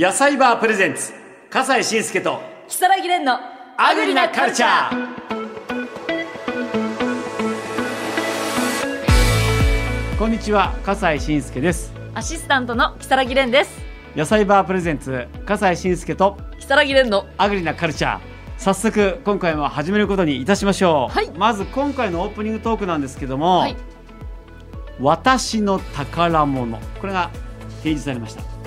野菜バープレゼンツ笠西慎介と木更木蓮のアグリなカルチャー。こんにちは笠西慎介です。アシスタントの木更木蓮です。野菜バープレゼンツ笠西慎介と木更木蓮のアグリなカルチャー。早速今回も始めることにいたしましょう、はい。まず今回のオープニングトークなんですけども、はい。私の宝物。これが提示されました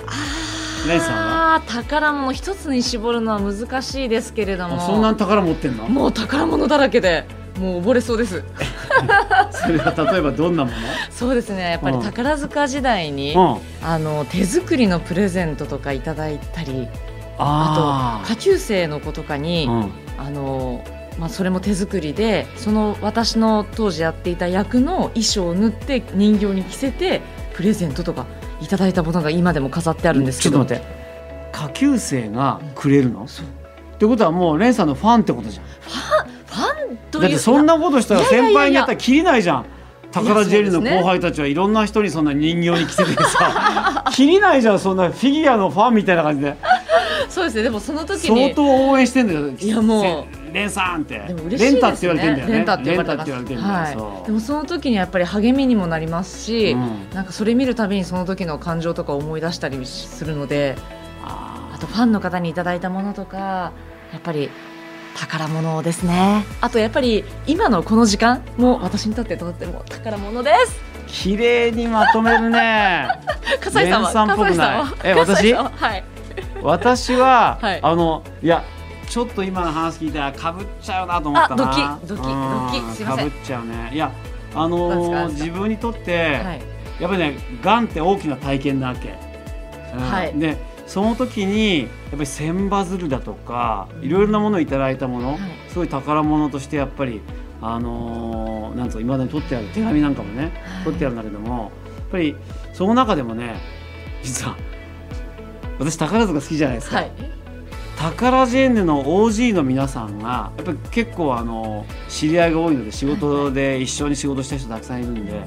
レンさんは？宝物一つに絞るのは難しいですけれども。あそんな宝持ってんの？もう宝物だらけでもう溺れそうです。それは例えばどんなも そうですねやっぱりうん。宝塚時代に、の、うん、あの手作りのプレゼントとかいただいたりああと下級生の子とかに、ーうん。あのまあ、それも手作りでその私の当時やっていた役の衣装を縫って人形に着せてプレゼントとかいただいたものが今でも飾ってあるんですけど。ちょっと待って。下級生がくれるの、そう。ってことはもうレンさんのファンってことじゃん。ファンというだってそんなことしたら先輩にやったらきりないじゃん。宝ジェリーの後輩たちはいろんな人にそんな人形に着せてさ。きりないじゃんそんなフィギュアのファンみたいな感じでそうですね。でもその時に相当応援してんだよ。いやもう。せレンさんって。でも嬉しいですレンタって言われてんだよね。レンタって言われてます。レンタって言われてんだよ、はい、でもその時にやっぱり励みにもなりますし、うん。なんかそれ見るたびにその時の感情とか思い出したりするのでああとファンの方にいただいたものとかやっぱり宝物ですね。あとやっぱり今のこの時間も私にとってとっても宝物です。ー綺麗にまとめるね。笠井さんは笠井さんはえ私？はい私は、はい。あのいやちょっと今の話聞いたらかぶっちゃうなと思ったな。あドキドキうんドキすいません。かぶっちゃうね。いやあのー自分にとって、はい。やっぱりねがんって大きな体験なわけ、うん。はい。でその時にやっぱり千羽鶴だとかいろいろなものをいただいたもの、はい。すごい宝物としてやっぱりあのーなんと今までに取ってある手紙なんかもね、はい。取ってあるんだけどもやっぱりその中でもね実は私宝塚好きじゃないですか、はい。タカラジェンヌの OG の皆さんがやっぱり結構あの知り合いが多いので仕事で一緒に仕事した人たくさんいるんで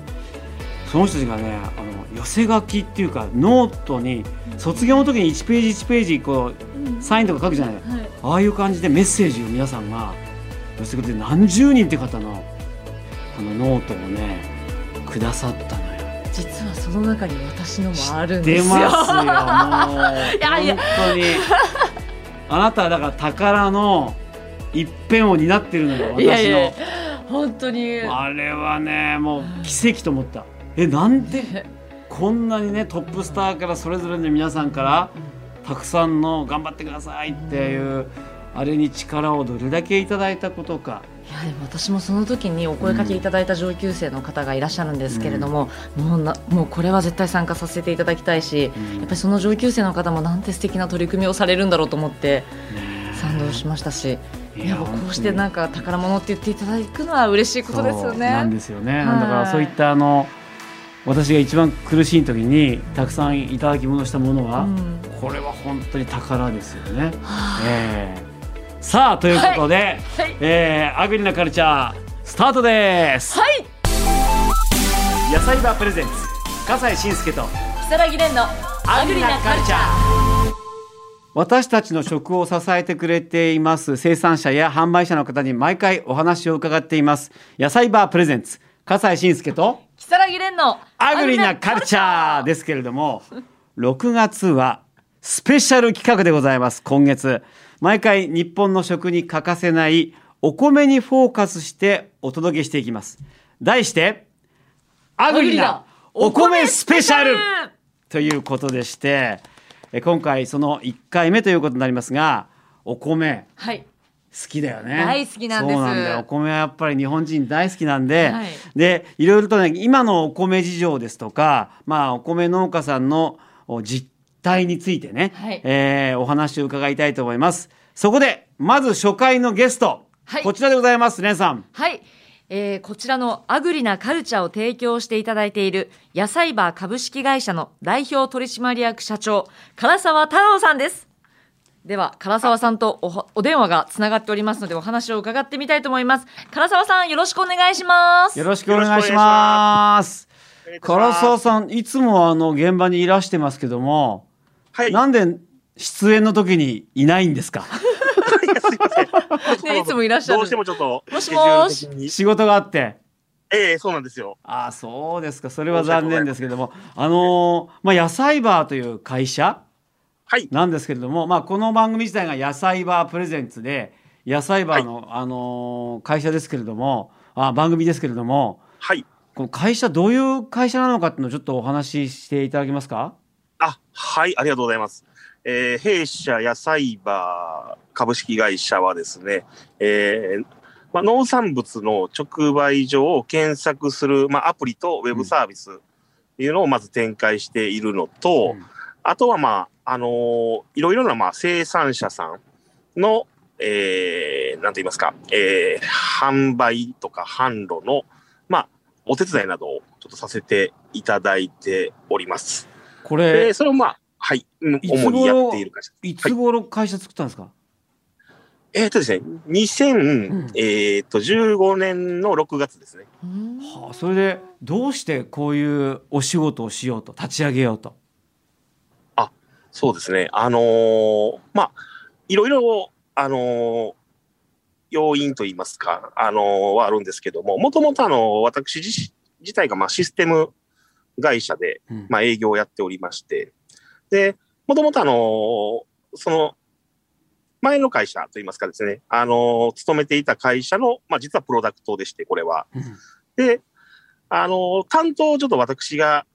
その人たちがねあの寄せ書きっていうかノートに卒業の時に1ページ1ページこうサインとか書くじゃない。はい。ああいう感じでメッセージを皆さんが寄せてくれて何十人って方のあのノートをねくださったの。よ。実はその中に私のもあるん出ですよ。ますよもう。やいや。本当に。あなたはだから宝の一辺を担ってるのよ私の。いやいや本当に。あれはねもう奇跡と思った。えなんで？こんなにねトップスターからそれぞれの皆さんからたくさんの頑張ってくださいっていうあれに力をどれだけいただいたことか。いやでも私もその時にお声かけいただいた上級生の方がいらっしゃるんですけれども、もうなもうこれは絶対参加させていただきたいし、うん。やっぱりその上級生の方もなんて素敵な取り組みをされるんだろうと思ってね賛同しましたし、いいやこうしてなんか宝物って言っていただくのは嬉しいことですよそうなんね。ですよね。はい。だからそういったあの私が一番苦しい時にたくさんいただき物したものは、うん。これは本当に宝ですよね。はええさあということで、あはい。えーアグリなカルチャースタートです。はい。野菜バープレゼンツ笠西慎介と木更木蓮のアグリなカルチャー。私たちの食を支えてくれています生産者や販売者の方に毎回お話を伺っています。野菜バープレゼンツ笠西慎介と木更木蓮のアグリなカルチャーですけれども 6月はスペシャル企画でございます今月毎回日本の食に欠かせないお米にフォーカスしてお届けしていきます。題してアグリなお米スペシャルということでしてえ今回その1回目ということになりますがお米はい。好きだよね。大好きなんです。そうなんだよ。お米はやっぱり日本人大好きなんで、はい。でいろいろとね今のお米事情ですとかまあお米農家さんのお実態についてね、はい。えーお話を伺いたいと思います。そこでまず初回のゲスト、はい。こちらでございますレンさん。はい、えーこちらのアグリなカルチャーを提供していただいている野菜バー株式会社の代表取締役社長唐沢太郎さんです。では唐沢さんとおお電話がつながっておりますのでお話を伺ってみたいと思います。唐沢さんよろしくお願いします。よろしくお願いします。唐沢さんいつもあの現場にいらしてますけども、はい。なんで出演の時にいないんですか？いやすいません。ねいつもいらっしゃるどうしてもちょっと、もしスケジューもしル的に。仕事があって。ええそうなんですよ。ああ、そうですか。それは残念ですけども。あのーまあ、野菜バーという会社はい。なんですけれども、まあ、この番組自体が野菜バープレゼンツで、野菜バーの、あのー会社ですけれども、あ番組ですけれども、はい。この会社、どういう会社なのかっていうのをちょっとお話ししていただけますか？あ、はい、ありがとうございます。えー弊社野菜バー株式会社はですね、えーまあ、農産物の直売所を検索する、まあ、アプリとウェブサービスっていうのをまず展開しているのと、うんあとはまあ、あのーいろいろなまあ生産者さんの、えー、なんて言いますか、えー販売とか販路の、まあ、お手伝いなどをちょっとさせていただいております。こで、れ、それをまあ、はい、主にやっている会社。いつ頃会社作ったんですか、えっ、とですね、2000、えっと、15年の6月ですね。うんはあ、それで、どうしてこういうお仕事をしようと、立ち上げようと？そうですね。あのーまあ、いろいろ、あのー要因といいますか、あのーはあるんですけども、もともとあの、私自自体がまあシステム会社で、うん。まあ営業をやっておりまして、で、もともとあのーその、前の会社といいますかですね、あのー勤めていた会社の、まあ実はプロダクトでして、これは。うん。で、あの、担当をちょっと私が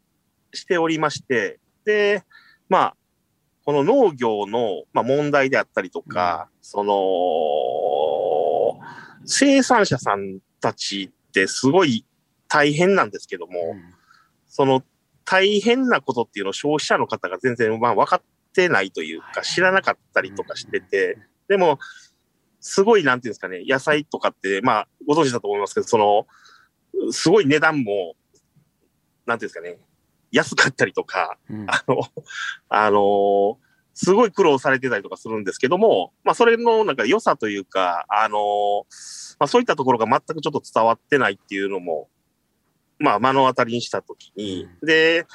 しておりまして、で、まあ、この農業の、まあ、問題であったりとか、その、生産者さんたちってすごい大変なんですけども、その大変なことっていうのを消費者の方が全然まあ分かってないというか知らなかったりとかしてて、でも、すごいなんていうんですかね、野菜とかって、まあご存知だと思いますけど、その、すごい値段も、なんていうんですかね、安かったりとか、うん。あの、あのすごい苦労されてたりとかするんですけども、まあそれのなんか良さというか、あのまあそういったところが全くちょっと伝わってないっていうのも、まあ目の当たりにしたときに、で、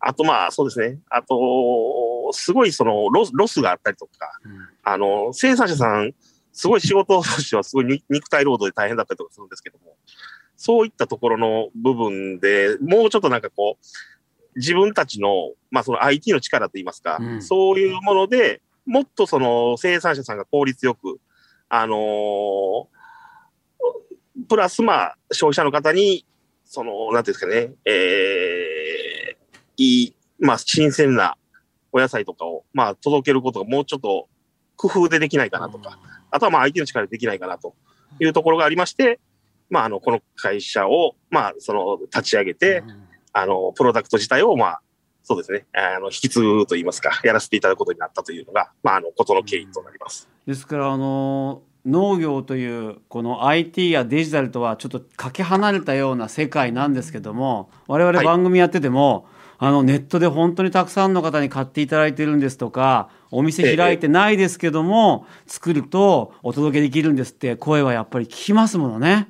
あとまあそうですね、あと、すごいそのロスロスがあったりとか、うん。あの、生産者さん、すごい仕事としてはすごいに 肉体労働で大変だったりとかするんですけども、そういったところの部分でもうちょっとなんかこう、自分たちの、まあその IT の力といいますか、うん。そういうもので、もっとその生産者さんが効率よく、あのープラスまあ消費者の方に、その、なんていうんですかね、えー、いい、まあ新鮮なお野菜とかを、まあ届けることがもうちょっと工夫でできないかなとか、あとはまあ IT の力でできないかなというところがありまして、まああの、この会社を、まあその立ち上げて、あの、プロダクト自体をまあ、そうですね、あの、引き継ぐといいますか、やらせていただくことになったというのが、まああの、ことの経緯となります。ですからあの農業というこの IT やデジタルとはちょっとかけ離れたような世界なんですけども我々はい。番組やってても、あのネットで本当にたくさんの方に買っていただいてるんですとかお店開いてないですけども、作るとお届けできるんですって声はやっぱり聞きますものね。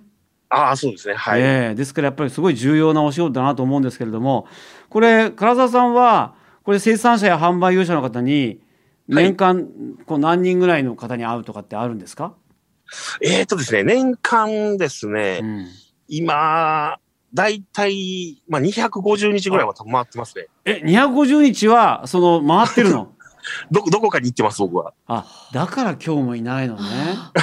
ああ、そうですね、はい。ええ。ですからやっぱりすごい重要なお仕事だなと思うんですけれどもこれ唐沢さんはこれ生産者や販売業者の方に年間こう何人ぐらいの方に会うとかってあるんですか、えっ、とですね、年間ですね、うん。今、だいたい、まあ、250日ぐらいは回ってますね。え250日はその回ってるの？ど、どこかに行ってます、僕は。あだから今日もいないのね。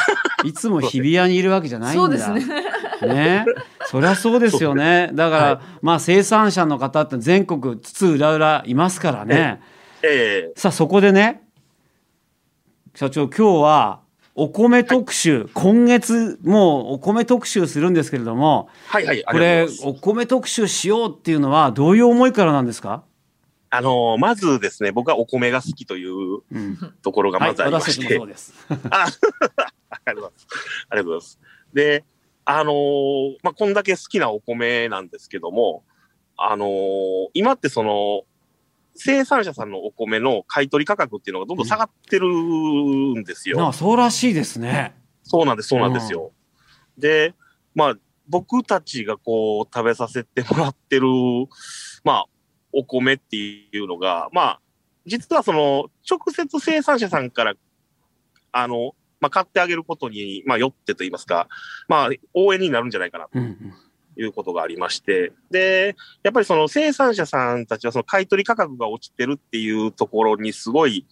いつも日比谷にいるわけじゃないんだ。そうですね。ね。そりゃそうですよね。だから、はいまあ生産者の方って全国津々浦々いますからね、ええ。さあそこでね社長今日はお米特集、今月もうお米特集するんですけれどもはいはい、あこれ。お米特集しようっていうのはどういう思いからなんですか、あのーまずですね、僕はお米が好きといううん、ところがはいまずありま私たして。ちもそうです。あ ありがとうございます。ありがとうございます。で、あのーまあ、こんだけ好きなお米なんですけども、あのー今ってその、生産者さんのお米の買い取り価格っていうのがどんどん下がってるんですよ。なあそうらしいですね。そうなんです、そうなんですよ。で、まあ、僕たちがこう、食べさせてもらってる、まあ、お米っていうのが、まあ、実はその、直接生産者さんから、あの、まあ、買ってあげることに、まあ、よってと言いますか、まあ、応援になるんじゃないかなとうんうんいうことがありまして、で、やっぱりその生産者さんたちはその買い取り価格が落ちてるっていうところにすごい、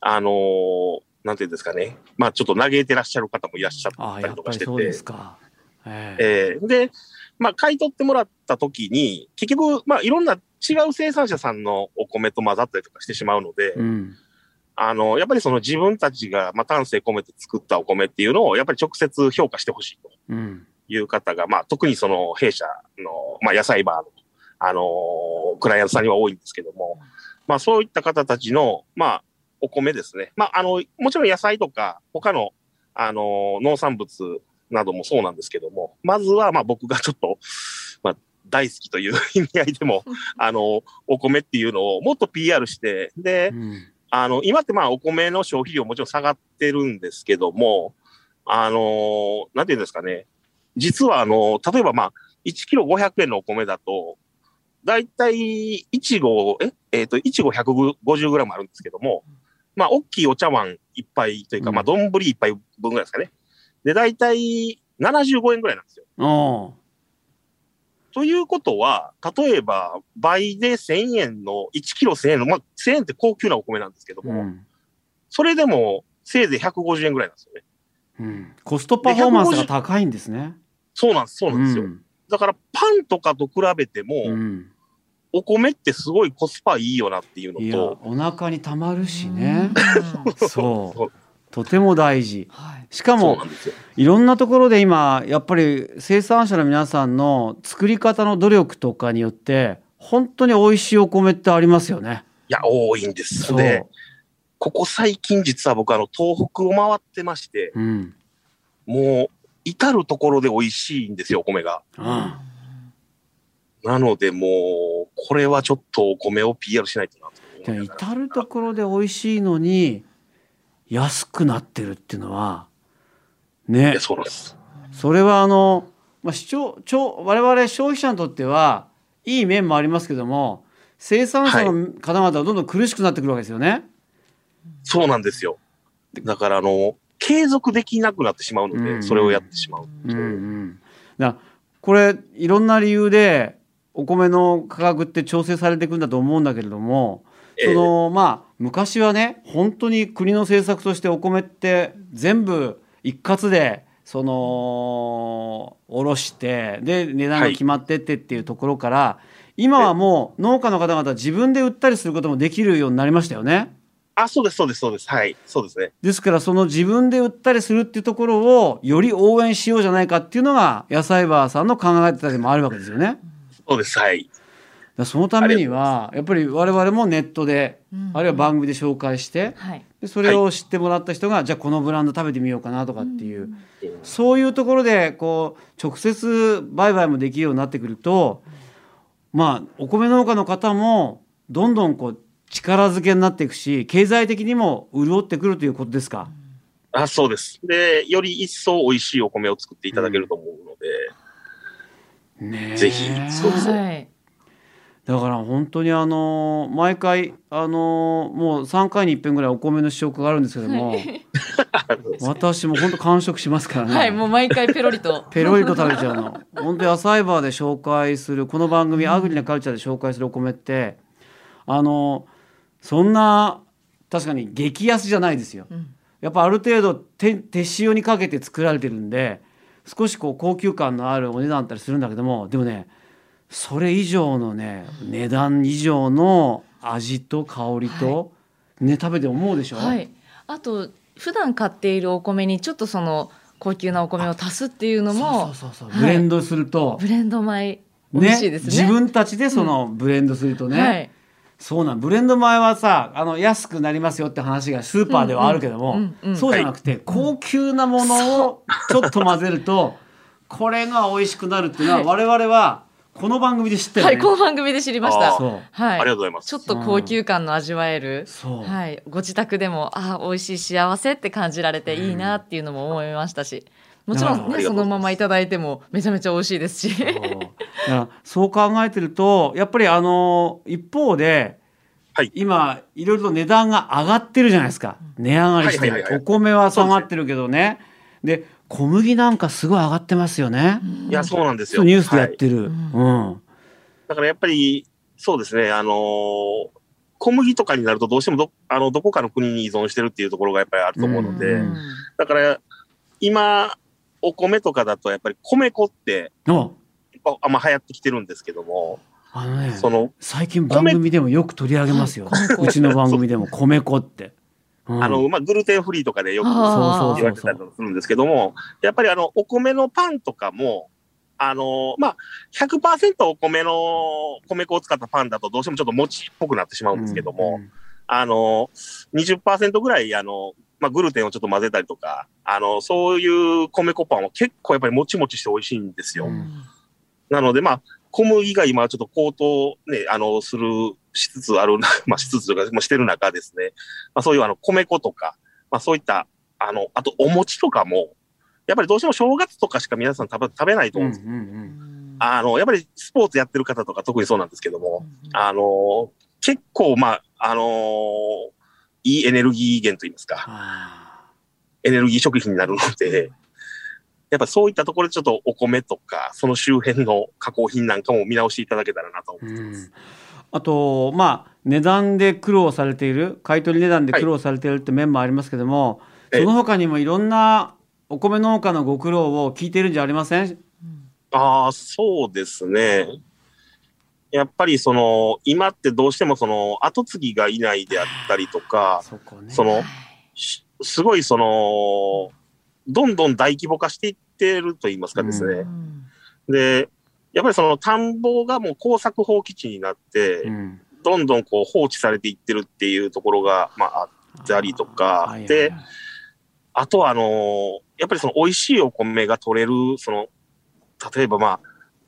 あのーなんていうんですかね、まあ、ちょっと嘆いてらっしゃる方もいらっしゃったりとかしてて、ですか。ええ。えーで、まあ、買い取ってもらった時に、結局、まあ、いろんな違う生産者さんのお米と混ざったりとかしてしまうので、うん。あの、やっぱりその自分たちが、まあ、丹精込めて作ったお米っていうのを、やっぱり直接評価してほしいと。うんいう方が、まあ、特にその弊社の、まあ、野菜バーの、あのークライアントさんには多いんですけども、まあ、そういった方たちの、まあ、お米ですね。まあ、あの、もちろん野菜とか、他の、あのー農産物などもそうなんですけども、まずは、まあ、僕がちょっと、まあ、大好きという意味合いでも、あの、お米っていうのをもっと PR して、でう、んあの、今ってまあお米の消費量もちろん下がってるんですけども、あの、なんていうんですかね。実はあの、例えばまあ、1キロ500円のお米だと、だいたい1合、え？えっ、と、1合150グラムあるんですけども、まあ、大きいお茶碗一杯というか、うんまあ、丼一杯分ぐらいですかね。で、だいたい75円ぐらいなんですよ。おということは、例えば、倍で1000円の、1キロ1000円の、まあ、1000円って高級なお米なんですけども、ーうんそれでも、せいぜい150円ぐらいなんですよね。うんコストパフォーマンスが高いんですね。そうなんです、そうなんですよ。んだから、パンとかと比べても、うんお米ってすごいコスパいいよなっていういやのと、お腹にたまるしね。うんそ そううとても大事。しかも。いろんなところで今やっぱり生産者の皆さんの作り方の努力とかによって本当に美味しいお米ってありますよね。いや、多いんです。で、ここ最近実は僕、あの、東北を回ってまして、うん。もう、至るところで美味しいんですよ、お米が。うんなので、もう、これはちょっとお米を PR しないとなと至るところで美味しいのに安くなってるっていうのはいねや、そうです。それはあの、まあ、視聴聴我々消費者にとってはいい面もありますけども生産者の方々はどんどん苦しくなってくるわけですよね。そうなんですよ。だから、あの、継続できなくなってしまうので、うんそれをやってしまう。うんうん、これいろんな理由でお米の価格って調整されていくんだと思うんだけれども、えそのまあ昔はね本当に国の政策としてお米って全部一括でその卸してで値段が決まってってっていうところから、今はもう農家の方々自分で売ったりすることもできるようになりましたよね。あ、そうです、そうです、そうです。はい。そうですね。ですからその自分で売ったりするっていうところをより応援しようじゃないかっていうのが野菜バーさんの考え方でもあるわけですよね。そうです、はい。らそのためにはやっぱり我々もネットでうんあるいは番組で紹介してはい。でそれを知ってもらった人がじゃあこのブランド食べてみようかなとかっていうそういうところでこう直接売買もできるようになってくるとまあお米農家の方もどんどんこう力づけになっていくし経済的にも潤ってくるということですか？あ、そうです。で、より一層美味しいお米を作っていただけると思うので、ねえぜひそうですはい。だから本当にあの毎回あのもう3回に一遍ぐらいお米の試食があるんですけども 私も本当完食しますからね、はい。もう毎回ペロリと。ペロリと食べちゃうの本当野菜バーで紹介するこの番組「アグリなカルチャー」で紹介するお米ってあのそんな確かに激安じゃないですよ。うん。やっぱある程度手手塩にかけて作られてるんで少しこう高級感のあるお値段だったりするんだけどもでもねそれ以上のね値段以上の味と香りと、ね食べて思うでしょ、はい。あと普段買っているお米にちょっとその高級なお米を足すっていうのもそうそうそうそう。はい。ブレンドすると、ブレンド米美味しいですね。自分たちでそのブレンドするとね、はい。そうなんブレンド米はさあの安くなりますよって話がスーパーではあるけども、うんうんうんうんそうじゃなくて、高級なものをちょっと混ぜると これが美味しくなるっていうのは、我々はこの番組で知ってるはい。ね。この番組で知りました。はい。ありがとうございます。ちょっと高級感の味わえる。そう、はい、ご自宅でもあ美味しい幸せって感じられていいなっていうのも思いましたし、もちろんねそのままいただいてもめちゃめちゃ美味しいですし。そう考えてるとやっぱりあの一方で、はい。今いろいろと値段が上がってるじゃないですか。値上がりしてる、はいはいはいはい。お米は下がってるけどね。で小麦なんかすごい上がってますよね、いや、そうなんですよ。ニュースでやっはいてる、うんうん。だからやっぱり、そうですね、あのー小麦とかになるとどうしてもど、あの、どこかの国に依存してるっていうところがやっぱりあると思うので、うん。だから、今、お米とかだとやっぱり米粉って、お。ああんま流行ってきてるんですけども、あのねその、最近番組でもよく取り上げますよ、うちの番組でも米粉って、うん。あの、まあ、グルテンフリーとかでよく言われてたりするんですけども、やっぱりあの、お米のパンとかも、あの、まあ、100%お米の、米粉を使ったパンだとどうしてもちょっと餅っぽくなってしまうんですけども、うんあの、20%ぐらい、あの、まあ、グルテンをちょっと混ぜたりとか、あの、そういう米粉パンは結構やっぱりもちもちして美味しいんですよ。うんなので、まあ、小麦が今ちょっと高騰ね、あの、する、しつつあるな、まあ、しつつとか、もうしてる中ですね。まあ、そういうあの、米粉とか、まあ、そういった、あの、あとお餅とかも、やっぱりどうしても正月とかしか皆さん食べ食べないとうん思うんです。うんあの、やっぱりスポーツやってる方とか特にそうなんですけども、あの、結構、まあ、あのいいエネルギー源といいますか、あエネルギー食品になるので、やっぱそういったところでちょっとお米とか、その周辺の加工品なんかも見直していただけたらなと思ーって。ます。うん。あとまあ値段で苦労されている買取値段で苦労されているって面もありますけども、ええ。その他にもいろんなお米農家のご苦労を聞いてるんじゃありません？ああ、そうですね。やっぱりその、今ってどうしてもその、後継ぎがいないであったりとか、そこね。その、しすごいその、どんどん大規模化していってると言いますかですね。で、やっぱりその田んぼがもう耕作放棄地になって、うん。どんどんこう放置されていってるっていうところが、まあ、あったりとか。はいはいであとはあのーやっぱりその美味しいお米が取れる、その、例えばまあ、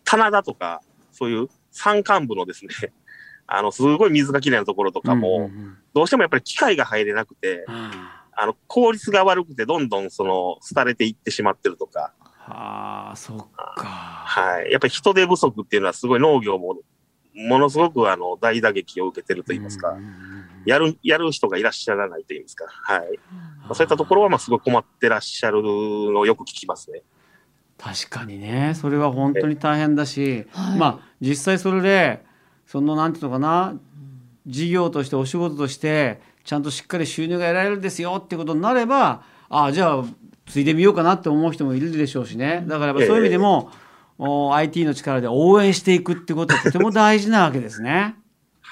棚田とか、そういう山間部のですね、あの、すごい水がきれいなところとかも、うんうんうん。どうしてもやっぱり機械が入れなくて、ああの、効率が悪くてどんどんその、廃れていってしまってるとか、ーはあそっか。はい。やっぱり人手不足っていうのはすごい農業も、ものすごくあの、大打撃を受けてると言いますか、うんうんうんやる、やる人がいらっしゃらないと言いますか、はい。まあそういったところはまあすごい困ってらっしゃるのをよく聞きますね。確かにね。それは本当に大変だし、はい。まあ実際それでそのなんていうのかな事業としてお仕事としてちゃんとしっかり収入が得られるんですよってことになればああじゃあ継いでみようかなって思う人もいるでしょうしね。だからやっぱそういう意味でも、お IT の力で応援していくってことはとても大事なわけですね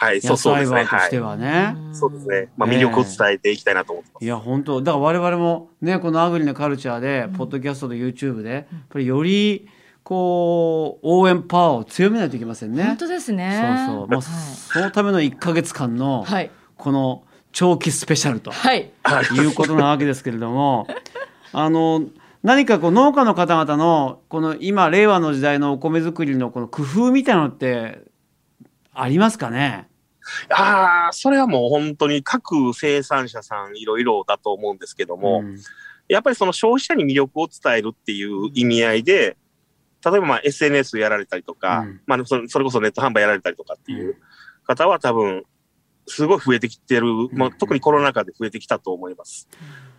はい、そ野うそうですね。としてはい。はね。そうですね。まあね魅力を伝えていきたいなと思ってます。いや本当だから我々もねこのアグリなカルチャーで、ポッドキャストと YouTube でやっぱりよりこう応援パワーを強めないといけませんね。本当ですね。そうそう、まあ、そのための1か月間のはい。この長期スペシャルとはい。はい。いうことなわけですけれども あの何かこう農家の方々のこの今令和の時代のお米作りのこの工夫みたいなのってありますかね？ああ、それはもう本当に各生産者さんいろいろだと思うんですけども、ん。やっぱりその消費者に魅力を伝えるっていう意味合いで、例えばまあ SNS やられたりとか、うん。まあそれそれこそネット販売やられたりとかっていう方は多分、すごい増えてきてる、まあ、特にコロナ禍で増えてきたと思います。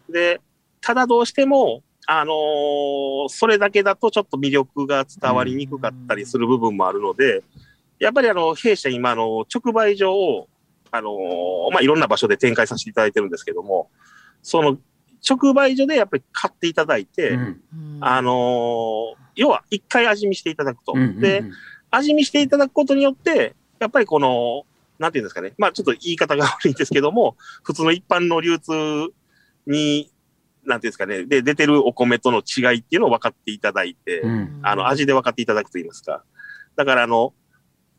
で、ただどうしても、あのーそれだけだとちょっと魅力が伝わりにくかったりする部分もあるので、やっぱりあの、弊社今あの、直売所を、あのーまあ、いろんな場所で展開させていただいてるんですけども、その、直売所でやっぱり買っていただいて、うんあのー要は一回味見していただくと。うんうんで、味見していただくことによって、やっぱりこの、なんていうんですかね。まあちょっと言い方が悪いんですけども、普通の一般の流通に、なんていうんですかね。で、出てるお米との違いっていうのを分かっていただいて、うんあの、味で分かっていただくと言いますか。だからあの、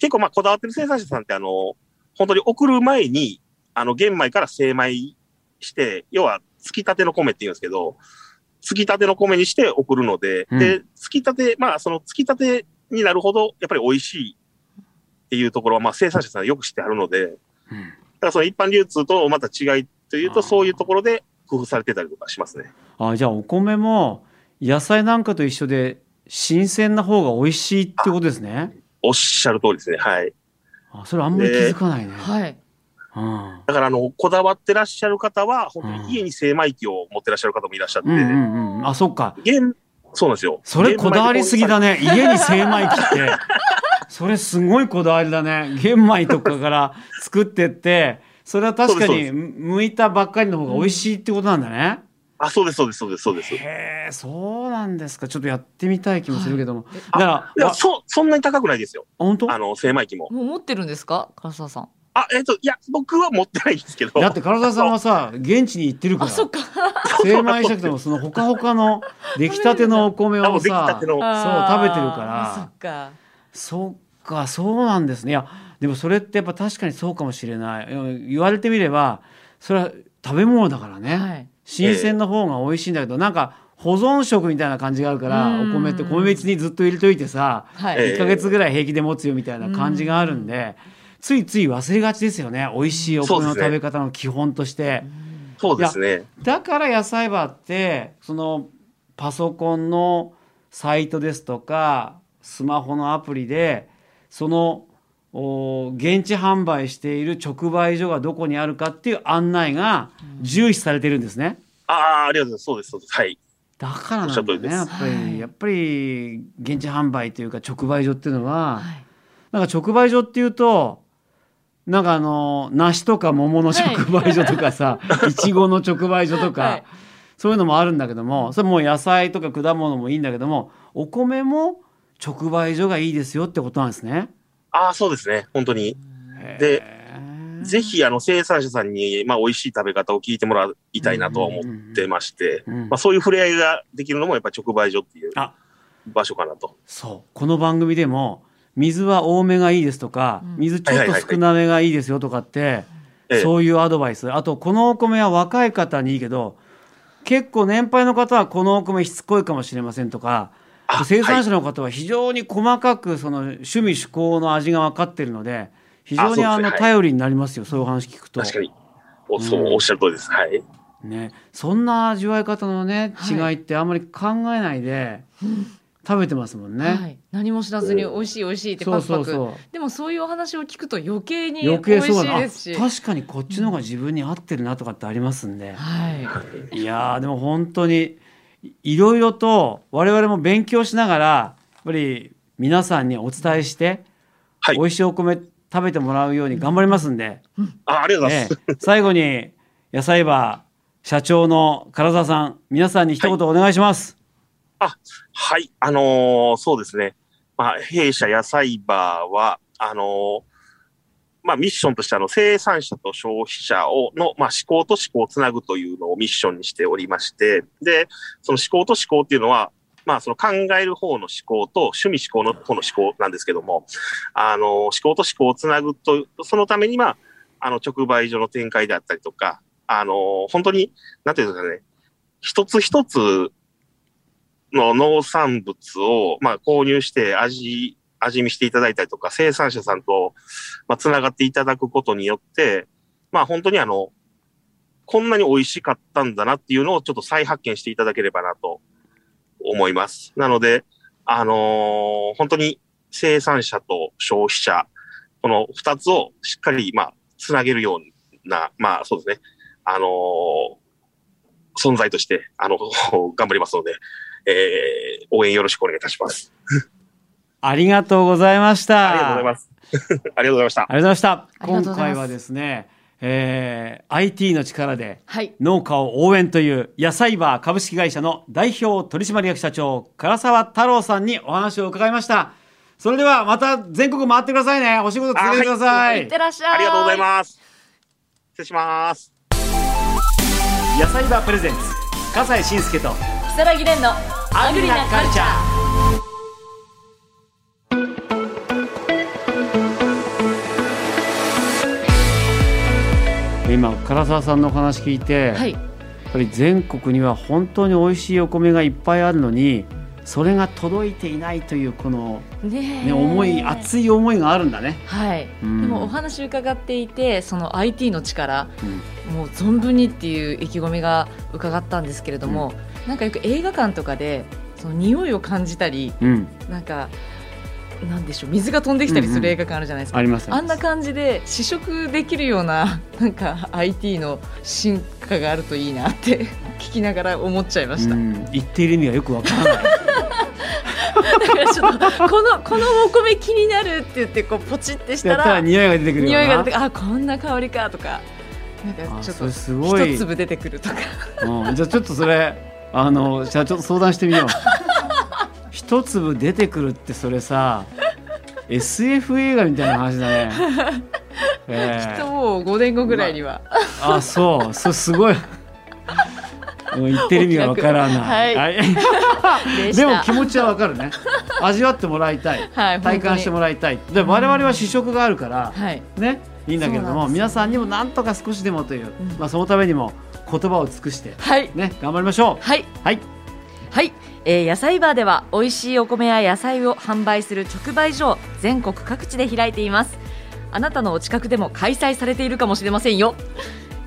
結構まあこだわってる生産者さんってあの、本当に送る前に、あの、玄米から精米して、要は、つきたての米って言うんですけど、つきたての米にして送るので、うんで、つきたて、まあ、そのつきたてになるほど、やっぱり美味しいっていうところは、まあ、生産者さんはよく知ってあるので、だかうんらその一般流通とまた違いというと、そういうところで工夫されてたりとかしますね。あじゃあお米も野菜なんかと一緒で新鮮な方が美味しいってことですね。おっしゃる通りですね。はい。あそれあんまり気づかないね。はい。うんだから、あの、こだわってらっしゃる方は、本当うんに家に精米機を持ってらっしゃる方もいらっしゃって、うんうんうんあそっか現そうなんですよ。それこだわりすぎだね。ね家に精米機って それすごいこだわりだね玄米とかから作ってってそれは確かに剥いたばっかりの方が美味しいってことなんだね、あ、そうです、そうです、そうです、そうです。いへえそうなんですか。ちょっとやってみたい気もするけども、はいだからそ、そんなに高くないですよ。本当？あの、精米機も。もう持ってるんですか？唐沢さん。あ、えっ、と、いや、僕は持ってないんですけど。だって唐沢さんはさ現地に行ってるから。あそっか。精米したくてもそのほかほかの出来たてのお米をさての。あー食べてるから。そっか。そっかそうなんですね。いやでもそれってやっぱ確かにそうかもしれない。うん言われてみればそれは食べ物だからね、はい新鮮の方が美味しいんだけど、なんか保存食みたいな感じがあるからうん。お米って米びつにずっと入れといてさはい、ええ。1ヶ月ぐらい平気で持つよみたいな感じがあるんでついつい忘れがちですよね美味しいお米の食べ方の基本として。そうですね。だから野菜バーってそのパソコンのサイトですとかスマホのアプリでそのお現地販売している直売所がどこにあるかっていう案内が重視されてるんですね。ああ、ありがとうございます。そうです、そうです。はい。だからなんだおっしゃる通りですねやっぱり、はいやっぱり現地販売というか直売所っていうのは、はいなんか直売所っていうとなんかあの梨とか桃の直売所とかさ、い、ちごの直売所とか、はいそういうのもあるんだけどもそれもう野菜とか果物もいいんだけどもお米も直売所がいいですよってことなんですね。ああ、そうですね。本当に。でぜひ、あの、生産者さんに、まあ、美味しい食べ方を聞いてもらいたいなとは思ってまして、うん。まあ、そういう触れ合いができるのも、やっぱり直売所っていうあ。場所かなと。そう。この番組でも水は多めがいいですとかうん。水ちょっと少なめがいいですよとかってええ。そういうアドバイス。あとこのお米は若い方にいいけど結構年配の方はこのお米しつこいかもしれませんとかあ生産者の方は非常に細かくその趣味趣向の味が分かってるので非常にあの頼りになりますよそういうお話聞くと。確かに。おそううん。おっしゃる通りです。はい。ね、そんな味わい方のね違はい。いってあんまり考えないで食べてますもんね。はい、何も知らずに美味しい美味しいってパクパクそう。そうでもそういうお話を聞くと余計に美余計味しそうだないですし。あ確かにこっちの方が自分に合ってるなとかってありますんで、はい。いやーでも本当にいいろいろと我々も勉強しながらやっぱり皆さんにお伝えして、はい美味しいお米食べてもらうように頑張りますんで、あありがとうございます。ね最後に野菜バー社長の唐沢さん皆さんに一言お願いします。はい。あのーそうですね。まあ、弊社野菜バーは、あのーまあ、ミッションとしてあの、生産者と消費者を、の、まあ、思考と思考をつなぐというのをミッションにしておりまして、で、その思考と思考っていうのは、まあ、その考える方の思考と趣味思考の方の思考なんですけども、あの思考と思考をつなぐと、そのために、まあ、あの、直売所の展開であったりとか、あの本当に、なんていうんですかね、一つ一つの農産物を、まあ、購入して味、味見していただいたりとか、生産者さんと、まあ、つながっていただくことによって、まあ、本当にあの、こんなに美味しかったんだなっていうのをちょっと再発見していただければなと思います。なので、あのー本当に生産者と消費者、この二つをしっかり、まあ、つなげるような、まあ、そうですね、あのー存在として、あの、頑張りますので、えー応援よろしくお願いいたします。ありがとうございました。ありがとうございます。ありがとうございました。ありがとうございました。今回はですね、えー IT の力ではい農家を応援という野菜バー株式会社の代表取締役社長唐沢太郎さんにお話を伺いました。それではまた全国回ってくださいね。お仕事続けてください。いってらっしゃいありがとうございます。失礼します。野菜バープレゼンツ笠西慎介と木更木蓮のアグリなカルチャー今唐沢さんのお話聞いて、はい。やっぱり全国には本当に美味しいお米がいっぱいあるのにそれが届いていないというこの、ねえ。ね、思い熱い思いがあるんだね。はい、うん。でもお話伺っていてその IT の力うん。もう存分にっていう意気込みが伺ったんですけれども、なんかよく映画館とかでその匂いを感じたりうん。なんかなんでしょう水が飛んできたりする映画館あるじゃないですか、ありますあんな感じで試食できるような なんか IT の進化があるといいなって 聞きながら思っちゃいました、うん。言っている意味がよくわからない。だからちょっとこのこのお米気になるって言ってこうポチってしたらら匂いが出てくる匂いが出てあこんな香りかとかなんかちょっと一粒出てくるとか。うん、じゃあちょっとそれあのじゃあちょっと相談してみよう一粒出てくるってそれさ SF 映画みたいな話だね、えきっともう5年後ぐらいには、あそう。それすごい。うん言ってる意味がわからない、はい。はい。でも気持ちはわかるね。味わってもらいたい、はい体感してもらいたい。で我々は試食があるから、はい。ね。いいんだけれども皆さんにもなんとか少しでもという、うん。まあ、そのためにも言葉を尽くしてはい。ね頑張りましょう。はい。はいはい、えー野菜バーでは美味しいお米や野菜を販売する直売所を全国各地で開いています。あなたのお近くでも開催されているかもしれませんよ。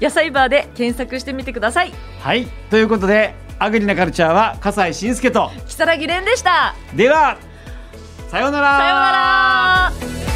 野菜バーで検索してみてください。はい。ということでアグリなカルチャーは笠西慎介と木更木蓮でした。ではさようなら。さようなら